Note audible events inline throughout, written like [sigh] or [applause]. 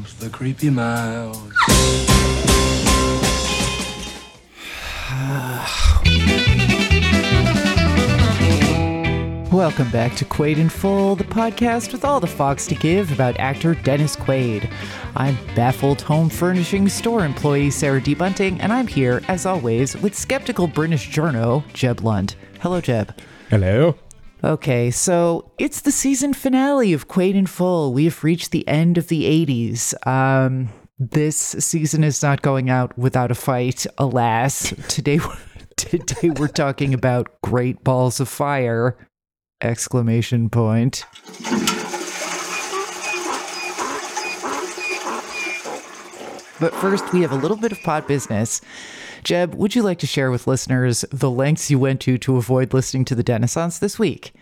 comes the creepy mouse. Welcome back to Quaid in Full, the podcast with all the fox to give about actor Dennis Quaid. I'm baffled home furnishing store employee Sarah D. Bunting, and I'm here, as always, with skeptical British journo Jeb Lund. Hello, Jeb. Hello. Okay, so it's the season finale of Quaid in Full. We have reached the end of the 80s. Um, this season is not going out without a fight, alas. Today, [laughs] today we're talking about Great Balls of Fire! Exclamation point. But first, we have a little bit of pot business. Jeb, would you like to share with listeners the lengths you went to to avoid listening to the Dennissance this week?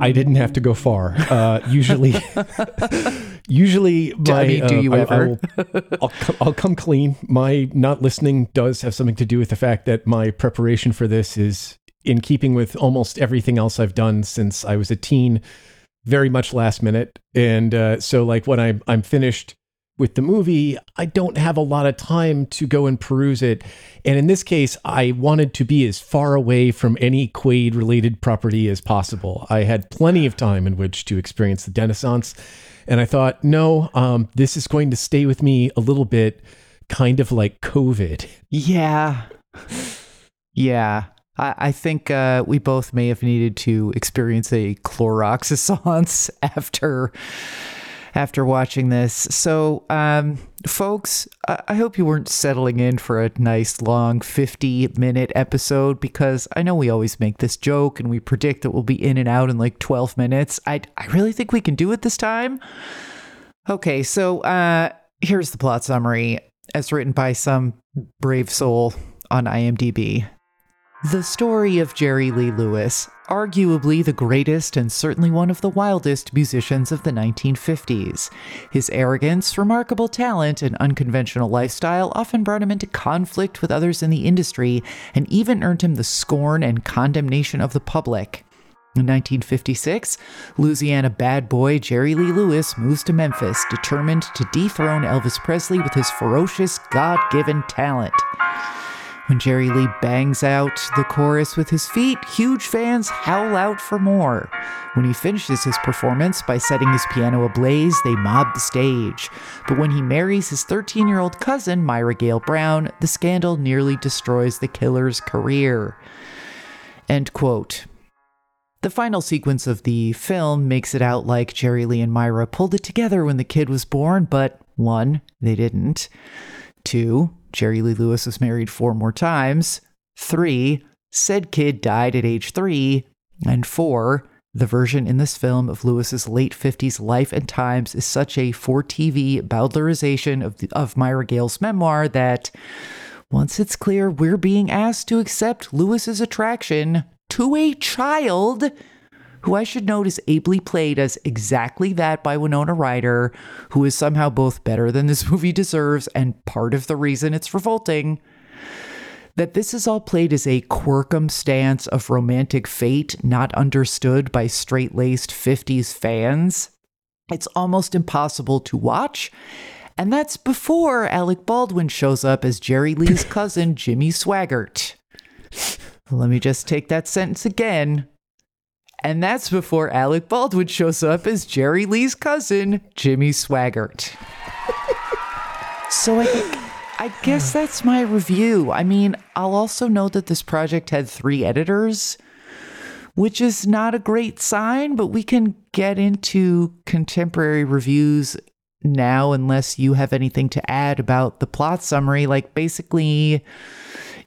I didn't have to go far. Uh, usually, [laughs] usually, my, I mean, do uh, you I- I ever? will- I'll, come, I'll come clean. My not listening does have something to do with the fact that my preparation for this is in keeping with almost everything else I've done since I was a teen, very much last minute. And uh, so, like when I'm I'm finished with the movie, I don't have a lot of time to go and peruse it. And in this case, I wanted to be as far away from any Quaid related property as possible. I had plenty of time in which to experience the Dennissance. And I thought, no, um, this is going to stay with me a little bit, kind of like COVID. Yeah. Yeah. I, I think uh, we both may have needed to experience a Clorox [laughs] after after watching this. So, um, folks, I, hope you weren't settling in for a nice long 50 minute episode because I know we always make this joke and we predict that we'll be in and out in like 12 minutes. I, I really think we can do it this time. Okay, so uh, here's the plot summary as written by some brave soul on IMDb. The story of Jerry Lee Lewis, arguably the greatest and certainly one of the wildest musicians of the 1950s. His arrogance, remarkable talent, and unconventional lifestyle often brought him into conflict with others in the industry and even earned him the scorn and condemnation of the public. In 1956, Louisiana bad boy Jerry Lee Lewis moves to Memphis, determined to dethrone Elvis Presley with his ferocious, God given talent. When Jerry Lee bangs out the chorus with his feet, huge fans howl out for more. When he finishes his performance by setting his piano ablaze, they mob the stage. But when he marries his 13 year old cousin, Myra Gale Brown, the scandal nearly destroys the killer's career. End quote. The final sequence of the film makes it out like Jerry Lee and Myra pulled it together when the kid was born, but one, they didn't. Two, Jerry Lee Lewis was married four more times. Three, said kid died at age three. And four, the version in this film of Lewis's late 50s life and times is such a for TV bowdlerization of, the, of Myra Gale's memoir that once it's clear we're being asked to accept Lewis's attraction to a child who I should note is ably played as exactly that by Winona Ryder, who is somehow both better than this [laughs] movie deserves and part of the reason it's revolting. That this is all played as a quirkum stance of romantic fate not understood by straight laced 50s fans. It's almost impossible to watch. And that's before Alec Baldwin shows up as Jerry Lee's cousin, Jimmy Swaggart. Let me just take that sentence again. And that's before Alec Baldwin shows up as Jerry Lee's cousin, Jimmy Swaggart. so I, I guess that's my review. I mean, I'll also note that this project had three editors, which is not a great sign, but we can get into contemporary reviews now unless you have anything to add about the plot summary. Like, basically,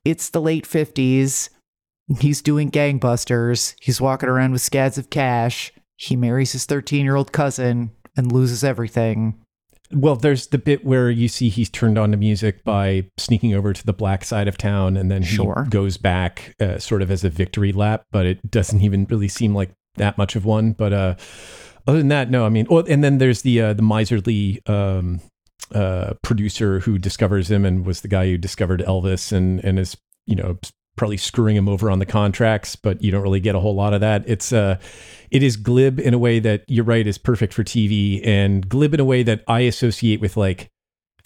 it's the late 50s. He's doing gangbusters. He's walking around with scads of cash. He marries his 13 year old cousin and loses everything. Well, there's the bit where you see he's turned on to music by sneaking over to the black side of town, and then he Sure. goes back uh, sort of as a victory lap, but it doesn't even really seem like that much of one. But uh, other than that, no. I mean, well, and then there's the uh, the miserly um, uh, producer who discovers him and was the guy who discovered Elvis and and is you know probably screwing him over on the contracts, but you don't really get a whole lot of that. It's uh it is glib in a way that you're right is perfect for TV and glib in a way that I associate with like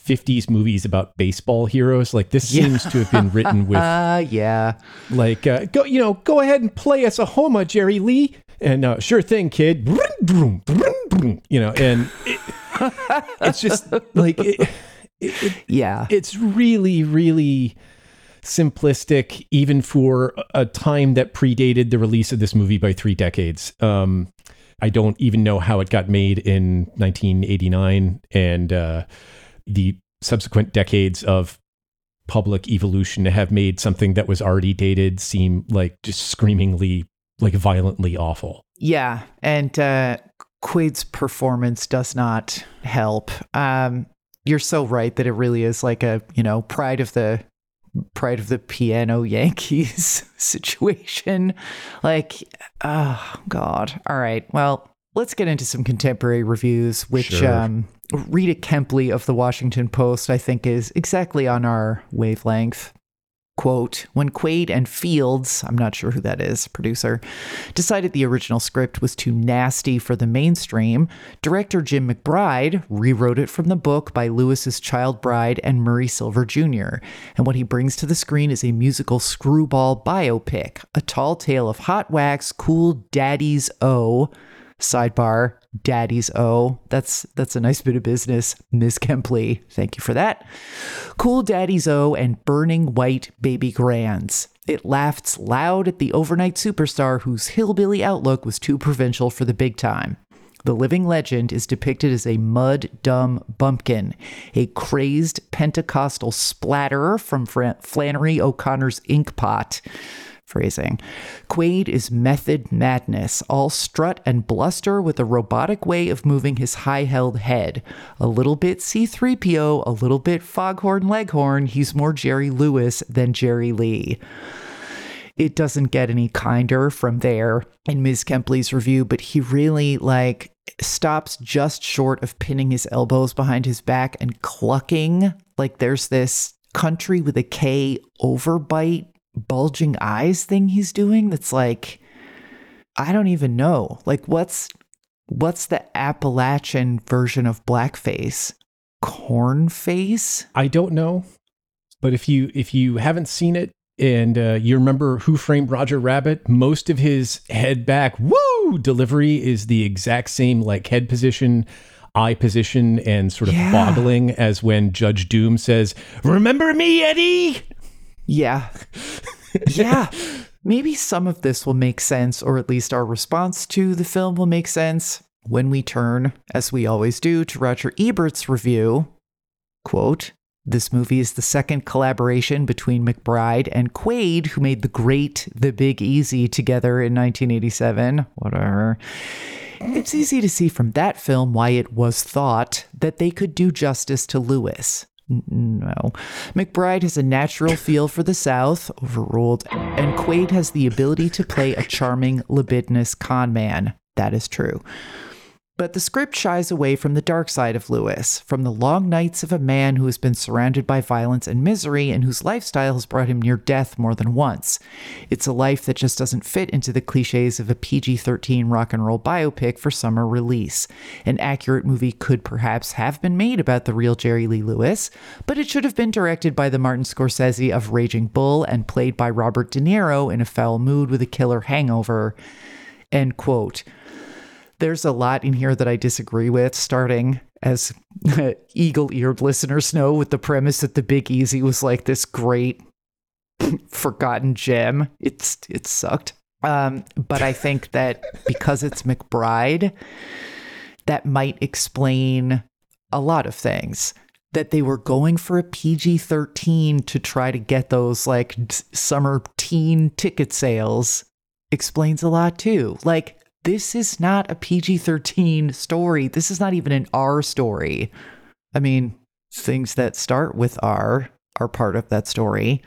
50s movies about baseball heroes. Like this Yeah. seems to have been written [laughs] with Uh, yeah. like uh, go you know go ahead and play us a homa jerry lee and uh, sure thing kid you know and it, it's just like it, it, it, [laughs] Yeah. it's really really simplistic even for a time that predated the release of this movie by three decades um i don't even know how it got made in 1989 and uh the subsequent decades of public evolution have made something that was already dated seem like just screamingly like violently awful Yeah, and uh, Quaid's performance does not help. Um, you're so right that it really is like a you know pride of the pride of the piano Yankees [laughs] situation. Like, oh god. All right. Well, let's get into some contemporary reviews, which Sure. um, Rita Kempley of the Washington Post, I think, is exactly on our wavelength. Quote, when Quaid and Fields, I'm not sure who that is, producer, decided the original script was too nasty for the mainstream, director Jim McBride rewrote it from the book by Lewis's child bride and Murray Silver Jr. And what he brings to the screen is a musical screwball biopic, a tall tale of hot wax, cool daddies O, sidebar daddy's o. That's that's a nice bit of business ms kempley. Thank you for that. Cool daddy's o and burning white baby grands. It laughs loud at the overnight superstar whose hillbilly outlook was too provincial for the big time. The living legend is depicted as a mud dumb bumpkin, a crazed Pentecostal splatterer from Flannery O'Connor's Inkpot. Phrasing. Quaid is method madness, all strut and bluster with a robotic way of moving his high held head. A little bit C3PO, a little bit Foghorn Leghorn, he's more Jerry Lewis than Jerry Lee it doesn't get any kinder from there in Ms. Kempley's review, but he really like stops just short of pinning his elbows behind his back and clucking. Like there's this country with a K overbite, bulging eyes thing he's doing that's like I don't even know. Like what's what's the Appalachian version of blackface? Corn face? i don't know but if you if you haven't seen it and uh, you remember who framed roger rabbit most of his head back woo delivery is the exact same like head position eye position and sort of Yeah. boggling as when judge doom says remember me eddie Yeah. yeah. Maybe some of this will make sense, or at least our response to the film will make sense when we turn, as we always do, to Roger Ebert's review. Quote, this movie is the second collaboration between McBride and Quaid, who made The Great, The Big Easy together in 1987. Whatever. It's easy to see from that film why it was thought that they could do justice to Lewis. No. McBride has a natural feel for the South, overruled, and Quaid has the ability to play a charming, libidinous con man. That is true. But the script shies away from the dark side of Lewis, from the long nights of a man who has been surrounded by violence and misery and whose lifestyle has brought him near death more than once. It's a life that just doesn't fit into the cliches of a PG 13 rock and roll biopic for summer release. An accurate movie could perhaps have been made about the real Jerry Lee Lewis, but it should have been directed by the Martin Scorsese of Raging Bull and played by Robert De Niro in a foul mood with a killer hangover. End quote there's a lot in here that I disagree with, starting as [laughs] eagle eared listeners know with the premise that the Big Easy was like this great [laughs] forgotten gem. It's it sucked. Um, but I think that because it's McBride, that might explain a lot of things. That they were going for a PG 13 to try to get those like summer teen ticket sales explains a lot too. Like, this is not a PG 13 story. This is not even an R story. I mean, things that start with R are part of that story.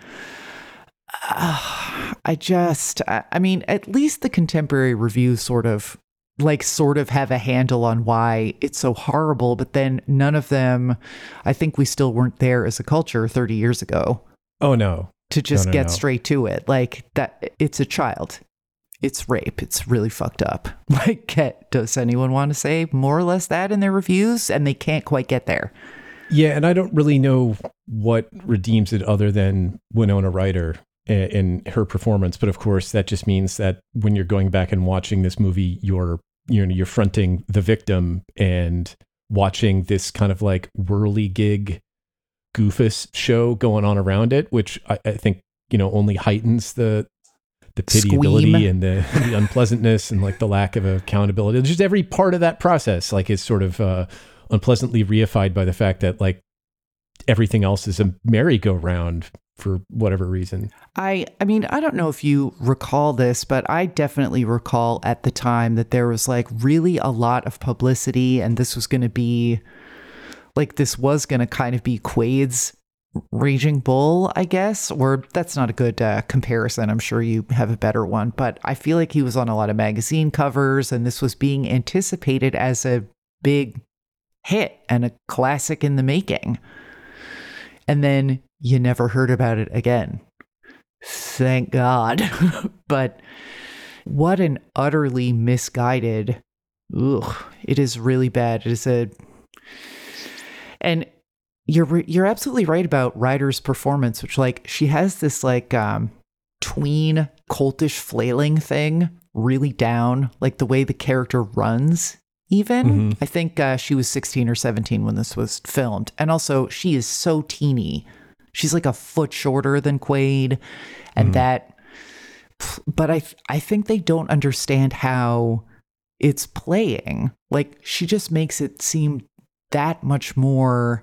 Ah, [sighs] I just, I, I mean, at least the contemporary reviews sort of like sort of have a handle on why it's so horrible, but then none of them, I think we still weren't there as a culture 30 years ago oh no to just no, get no. straight to it. Like that it's a child. It's rape. It's really fucked up. [laughs] Like does anyone want to say more or less that in their reviews and they can't quite get there. Yeah, and I don't really know what redeems it other than Winona Ryder and her performance. But of course, that just means that when you're going back and watching this movie, you're you know you're fronting the victim and watching this kind of like whirly-gig goofus show going on around it, which I, I think you know only heightens the the pitiability Squeam. and the, [laughs] the unpleasantness and like the lack of accountability. Just every part of that process, like, is sort of uh, unpleasantly reified by the fact that like everything else is a merry-go-round for whatever reason. I I mean, I don't know if you recall this, but I definitely recall at the time that there was like really a lot of publicity and this was going to be like this was going to kind of be Quaid's Raging Bull, I guess, or that's not a good uh, comparison. I'm sure you have a better one, but I feel like he was on a lot of magazine covers and this was being anticipated as a big hit and a classic in the making. And then you never heard about it again. Thank God. [laughs] but what an utterly misguided. Ugh, it is really bad. It is a. And you're you're absolutely right about Ryder's performance, which like she has this like um tween cultish flailing thing really down, like the way the character runs. Even Mhm. I think uh, she was 16 or 17 when this was filmed, and also she is so teeny. She's like a foot shorter than Quaid, and that. But I I think they don't understand how it's playing. Like she just makes it seem that much more.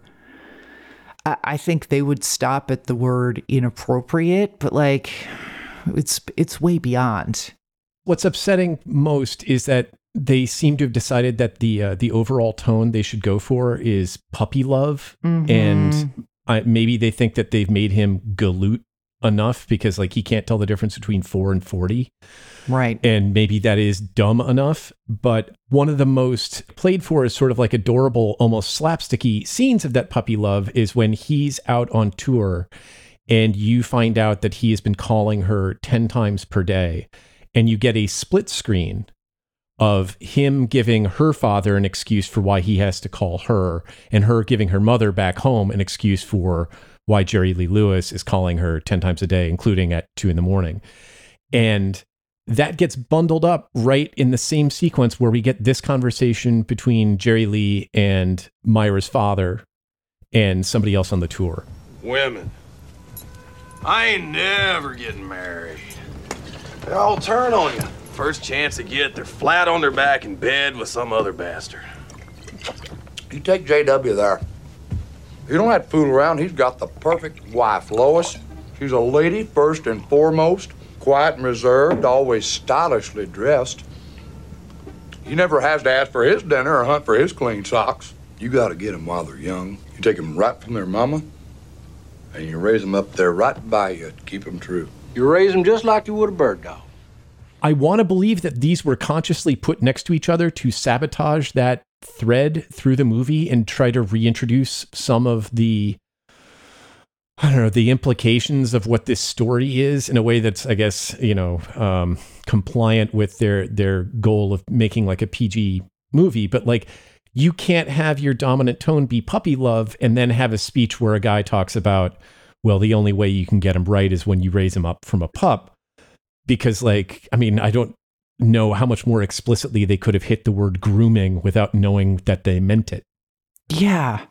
I, I think they would stop at the word inappropriate, but like it's it's way beyond. What's upsetting most is that they seem to have decided that the uh, the overall tone they should go for is puppy love, and I, maybe they think that they've made him galoot enough because like he can't tell the difference between four and forty, right. and maybe that is dumb enough. But one of the most played for is sort of like adorable, almost slapsticky scenes of that puppy love is when he's out on tour, and you find out that he has been calling her ten times per day, and you get a split screen of him giving her father an excuse for why he has to call her, and her giving her mother back home an excuse for why Jerry Lee Lewis is calling her 10 times a day, including at two in the morning. And that gets bundled up right in the same sequence where we get this conversation between Jerry Lee and Myra's father and somebody else on the tour. Women. I ain't never getting married. They all turn on you. First chance they get, they're flat on their back in bed with some other bastard. You take JW there. You don't have to fool around. He's got the perfect wife, Lois. She's a lady first and foremost, quiet and reserved, always stylishly dressed. He never has to ask for his dinner or hunt for his clean socks. You got to get get 'em while they're young. You take take 'em right from their mama, and you raise raise 'em up there right by you to keep keep 'em true. You raise them just like you would a bird dog. I want to believe that these were consciously put next to each other to sabotage that thread through the movie and try to reintroduce some of the I don't know the implications of what this story is in a way that's I guess you know um, compliant with their their goal of making like a PG movie, but like you can't have your dominant tone be puppy love and then have a speech where a guy talks about well the only way you can get him right is when you raise him up from a pup. Because like i mean i don't know how much more explicitly they could have hit the word grooming without knowing that they meant it Yeah.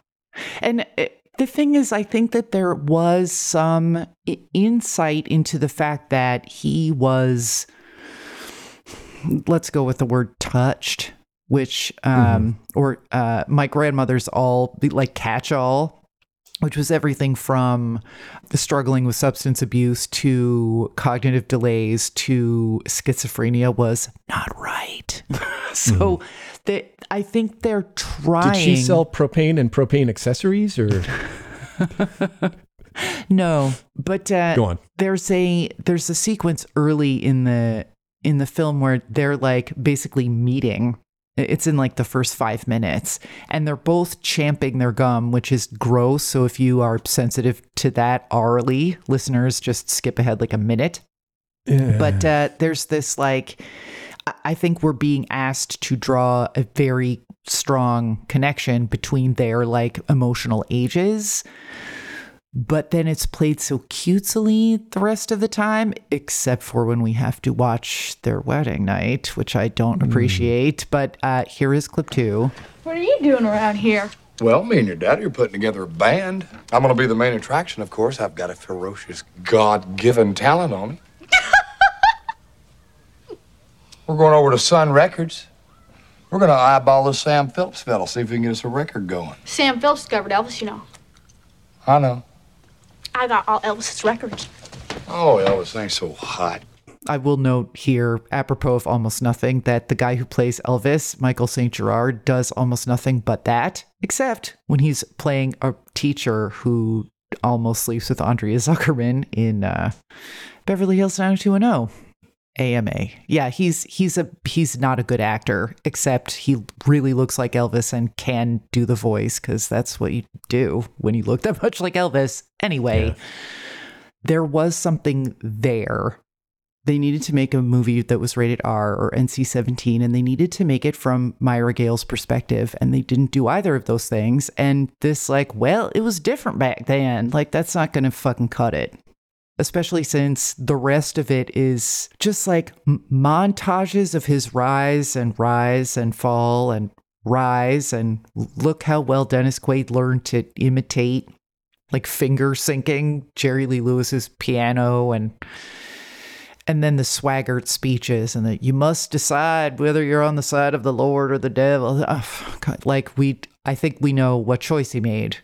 And uh, the thing is, I think that there was some insight into the fact that he was, let's go with the word touched, which, um, or uh, my grandmother's all like catch all. Which was everything from the struggling with substance abuse to cognitive delays to schizophrenia was not right. [laughs] so they, I think they're trying. did she sell propane and propane accessories or [laughs] No, but uh, go on there's a there's a sequence early in the in the film where they're like basically meeting It's in like the first five minutes, and they're both champing their gum, which is gross. So if you are sensitive to that orally, listeners, just skip ahead like a minute. But uh, there's this like, I think we're being asked to draw a very strong connection between their like emotional ages. But then it's played so cutesily the rest of the time, except for when we have to watch their wedding night, which I don't appreciate. But uh, here is clip two. What are you doing around here? Well, me and your daddy are putting together a band. I'm gonna be the main attraction, of course. I've got a ferocious, God-given talent on me. [laughs] We're going over to Sun Records. We're gonna eyeball this Sam Phillips fellow, see if we can get us a record going. Sam Phillips discovered Elvis, you know. I know. I got all Elvis's records. Oh, Elvis ain't so hot. I will note here, apropos of almost nothing, that the guy who plays Elvis, Michael St. Gerard, does almost nothing but that, except when he's playing a teacher who almost sleeps with Andrea Zuckerman in uh, Beverly Hills 90210. AMA. Yeah, he's he's a he's not a good actor, except he really looks like Elvis and can do the voice because that's what you do when you look [laughs] that much like Elvis. Anyway, there was something there they needed to make a movie that was rated R or NC 17, and they needed to make it from Myra Gale's perspective, and they didn't do either of those things. And this, like, well, it was different back then. Like, that's not gonna fucking cut it. Especially since the rest of it is just like m- montages of his rise and rise and fall and rise. And look how well Dennis Quaid learned to imitate, like, finger syncing Jerry Lee Lewis's piano and and then the swaggered speeches and that you must decide whether you're on the side of the lord or the devil. Oh, like we i think we know what choice he made.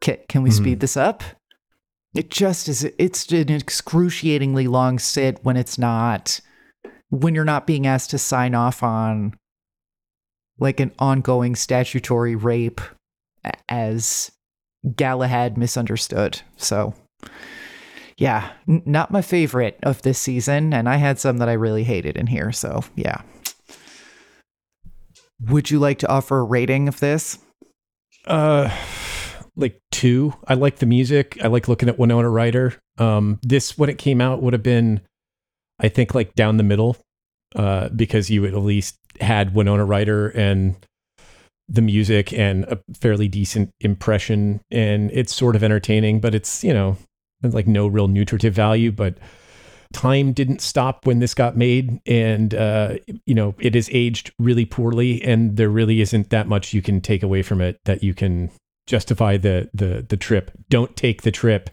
Can, can we mm-hmm. speed this up it just is it's an excruciatingly long sit when it's not when you're not being asked to sign off on like an ongoing statutory rape as galahad misunderstood so yeah, n- not my favorite of this season, and I had some that I really hated in here. So yeah. Would you like to offer a rating of this? Uh, like two. I like the music. I like looking at Winona Ryder. Um, this when it came out would have been, I think, like down the middle, uh, because you at least had Winona Ryder and the music and a fairly decent impression, and it's sort of entertaining, but it's you know, like no real nutritive value, but. Time didn't stop when this got made, and uh, you know it is aged really poorly, and there really isn't that much you can take away from it that you can justify the the the trip. Don't take the trip.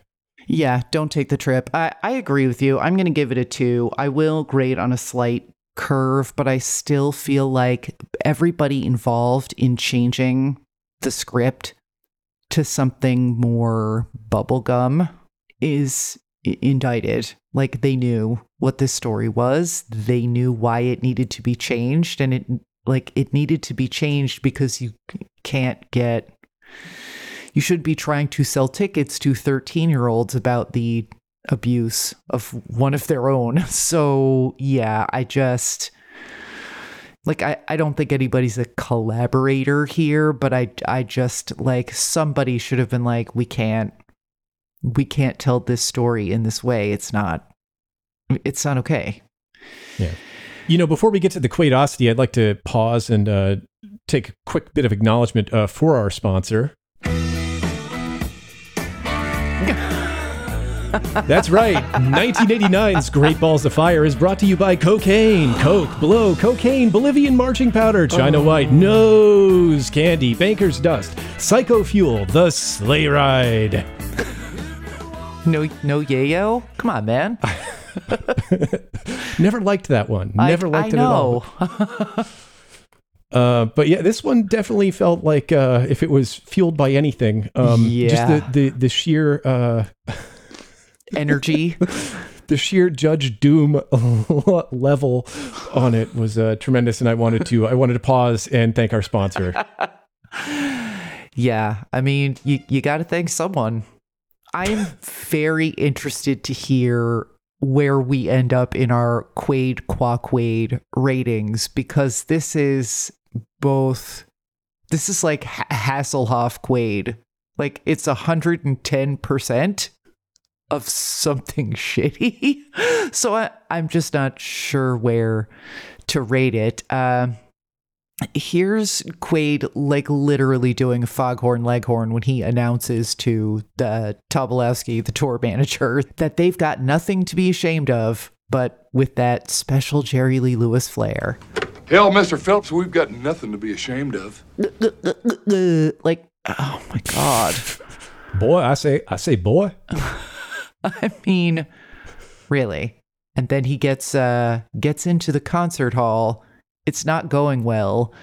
Yeah, don't take the trip. I, I agree with you. I'm going to give it a two. I will grade on a slight curve, but I still feel like everybody involved in changing the script to something more bubblegum is indicted. Like they knew what this story was, they knew why it needed to be changed, and it like it needed to be changed because you can't get you should be trying to sell tickets to 13 year olds about the abuse of one of their own. [laughs] So, yeah, I just like I, I don't think anybody's a collaborator here, but I I just like somebody should have been like we can't we can't tell this story in this way. It's not it's not okay. Yeah. You know, before we get to the Quaidosity, I'd like to pause and uh, take a quick bit of acknowledgement uh, for our sponsor. That's right. 1989's Great Balls of Fire is brought to you by Cocaine, Coke, Blow, Cocaine, Bolivian Marching Powder, China White, Nose Candy, Banker's Dust, Psycho Fuel, The Sleigh Ride. No no yayo? Come on, man. [laughs] Never liked that one. I- Never liked I it at all. [laughs] Uh, but yeah, this one definitely felt like uh, if it was fueled by anything, um, Yeah. just the the, the sheer uh, Energy. [laughs] the sheer Judge Doom [laughs] level on it was uh, tremendous, and I wanted to I wanted to pause and thank our sponsor. [laughs] Yeah, I mean, you you got to thank someone. I am very interested to hear where we end up in our Quaid Qua Quaid ratings because this is both. This is like H- Hasselhoff Quaid. Like it's 110% of something [laughs] shitty. so I, I'm just not sure where to rate it. Uh, here's Quaid like literally doing a foghorn leghorn when he announces to the Tobolowski, the tour manager, [laughs] that they've got nothing to be ashamed of, but with that special Jerry Lee Lewis flair. Hell, Mr. Phelps, we've got nothing to be ashamed of. [laughs] Like, oh my god. Boy, I say, I say, boy. [laughs] I mean, really. And then he gets uh gets into the concert hall. It's not going well.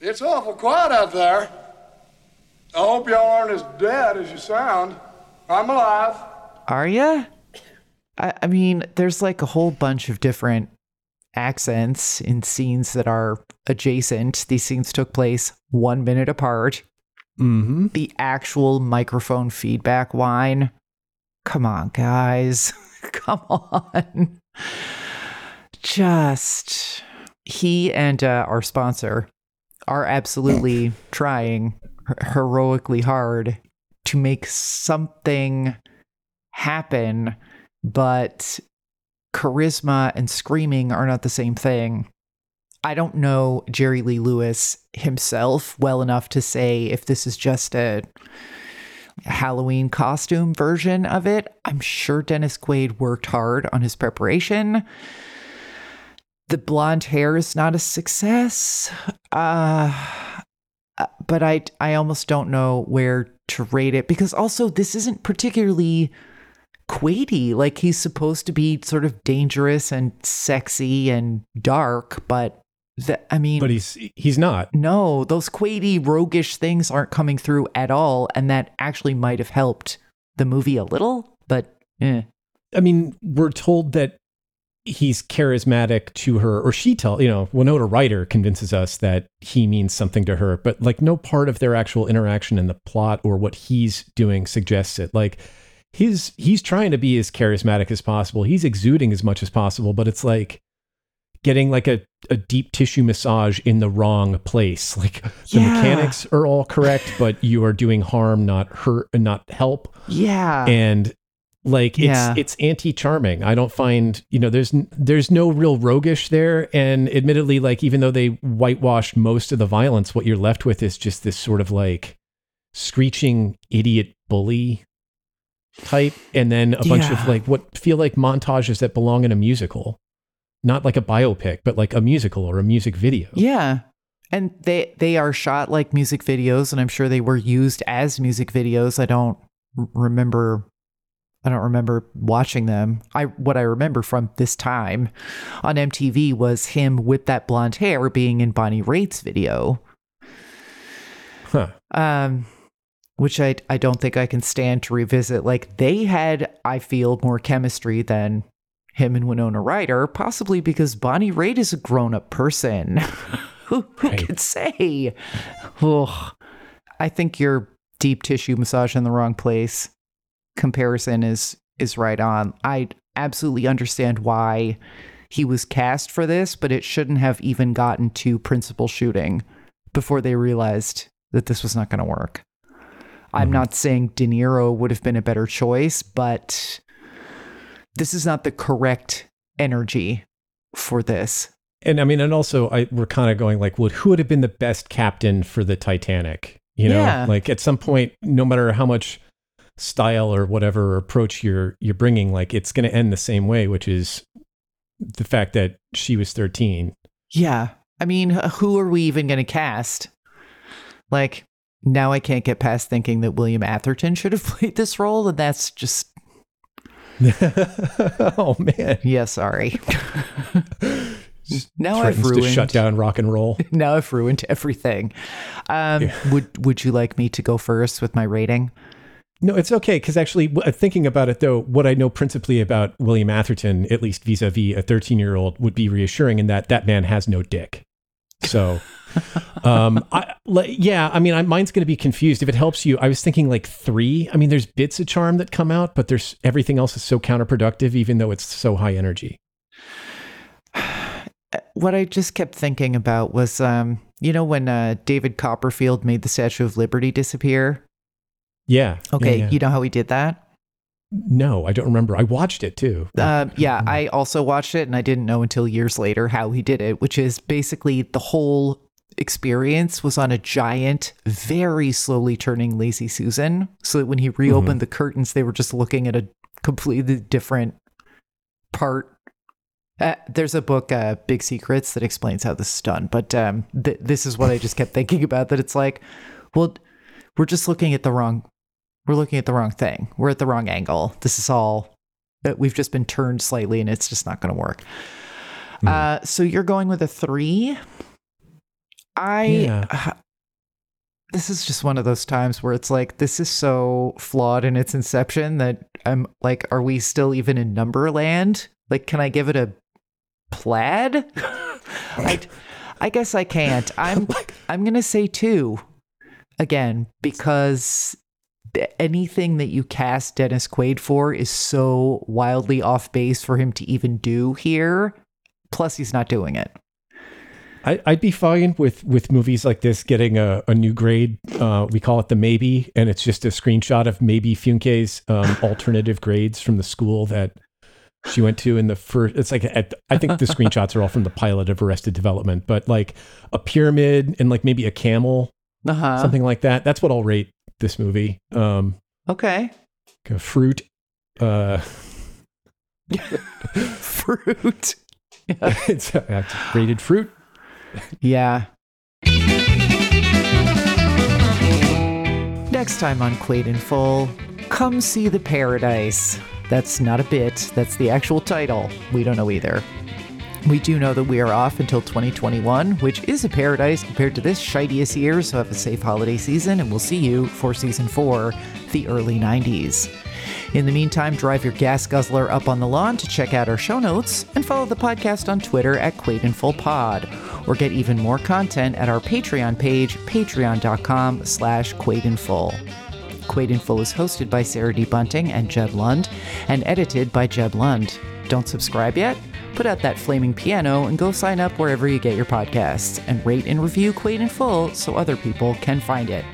It's awful quiet out there. I hope y'all aren't as dead as you sound. I'm alive. Are ya? I, I mean, there's like a whole bunch of different accents in scenes that are adjacent. These scenes took place one minute apart. Mm-hmm. The actual microphone feedback whine. Come on, guys. [laughs] Come [laughs] on. Just he and uh, our sponsor are absolutely [laughs] trying heroically hard to make something happen, but charisma and screaming are not the same thing. I don't know Jerry Lee Lewis himself well enough to say if this is just a Halloween costume version of it. I'm sure Dennis Quaid worked hard on his preparation. The blonde hair is not a success. Uh but I I almost don't know where to rate it because also this isn't particularly Quaidy. Like he's supposed to be sort of dangerous and sexy and dark, but the, I mean, But he's he's not. no, those Quaidy roguish things aren't coming through at all, and that actually might have helped the movie a little. But eh. I mean, we're told that he's charismatic to her, or she tell you know Winona Ryder convinces us that he means something to her, but like no part of their actual interaction in the plot or what he's doing suggests it. Like his he's trying to be as charismatic as possible. He's exuding as much as possible, but it's like getting like a, a deep tissue massage in the wrong place. [laughs] Like the Yeah. mechanics are all correct, but you are doing harm, not hurt, not help. Yeah, and like it's Yeah. it's anti-charming. I don't find you know there's there's no real roguish there. And admittedly like even though they whitewashed most of the violence what you're left with is just this sort of like screeching idiot bully type. And then a bunch of like what feel like montages that belong in a musical not like a biopic but like a musical or a music video yeah, and they they are shot like music videos, and I'm sure they were used as music videos. I don't remember. I don't remember watching them. I what I remember from this time on MTV was him with that blonde hair being in Bonnie Raitt's video. huh um which I I don't think I can stand to revisit. Like they had, I feel, more chemistry than him and Winona Ryder, possibly because Bonnie Raitt is a grown up person. [laughs] who who Right. could say? Ugh. I think your deep tissue massage in the wrong place comparison is is right on. I absolutely understand why he was cast for this, but it shouldn't have even gotten to principal shooting before they realized that this was not going to work. I'm mm-hmm. not saying De Niro would have been a better choice, but this is not the correct energy for this. And I mean, and also, I we're kind of going like, well, who would have been the best captain for the Titanic? You know, Yeah. like at some point, no matter how much style or whatever approach you're you're bringing, like it's going to end the same way, which is the fact that she was 13. Yeah. I mean, who are we even going to cast? Like, now I can't get past thinking that William Atherton should have [laughs] played this role, and that's just, [laughs] oh man, yeah, sorry. [laughs] now I've ruined. to shut down rock and roll. [laughs] Now I've ruined everything. Um, Would Would you like me to go first with my rating? No, it's okay because actually, thinking about it though, what I know principally about William Atherton, at least vis-a-vis a 13-year-old, would be reassuring in that that man has no dick. So, um, I, like, yeah, I mean, I, mine's going to be confused. If it helps you, I was thinking like three. I mean, there's bits of charm that come out, but there's everything else is so counterproductive, even though it's so high energy. what I just kept thinking about was, um, you know, when uh, David Copperfield made the Statue of Liberty disappear. Yeah. Okay, yeah, yeah. you know how he did that? no, I don't remember. I watched it too. Uh, yeah, I also watched it, and I didn't know until years later how he did it, which is basically the whole experience was on a giant, very slowly turning Lazy Susan, so that when he reopened the curtains, they were just looking at a completely different part. Uh, there's a book, uh, Big Secrets, that explains how this is done, but um, th- this is what I just kept thinking about. That it's like, well, we're just looking at the wrong, we're looking at the wrong thing. We're at the wrong angle. This is all that we've just been turned slightly, and it's just not going to work. Uh, so you're going with a three. I Yeah. this is just one of those times where it's like this is so flawed in its inception that I'm like, are we still even in Numberland? Like, can I give it a plaid? [laughs] I, I guess I can't. I'm [laughs] I'm gonna say two again because anything that you cast Dennis Quaid for is so wildly off base for him to even do here. Plus, he's not doing it. I, I'd be fine with with movies like this getting a, a new grade. Uh, we call it the maybe, and it's just a screenshot of Maeby Funke's um, [laughs] alternative grades from the school that she went to in the first. It's like at, I think the screenshots are all from the pilot of Arrested Development, but like a pyramid and like maybe a camel, Uh huh. something like that. That's what I'll rate this movie. Um, Okay. a fruit. Uh, [laughs] Fruit. [laughs] it's, uh, it's rated fruit. Yeah. Next time on Quaid in Full, come see the paradise. That's not a bit, that's the actual title. We don't know either. We do know that we are off until 2021, which is a paradise compared to this shittiest year, so have a safe holiday season, and we'll see you for season 4, the early 90s. In the meantime, drive your gas guzzler up on the lawn to check out our show notes and follow the podcast on Twitter at Quaid in Full Pod, or get even more content at our Patreon page, patreon.com slash Quaid in Full. Quaid in Full is hosted by Sarah D. Bunting and Jeb Lund, and edited by Jeb Lund. Don't subscribe yet? Put out that flaming piano and go sign up wherever you get your podcasts, and rate and review Quaid in Full so other people can find it.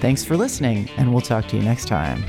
Thanks for listening, and we'll talk to you next time.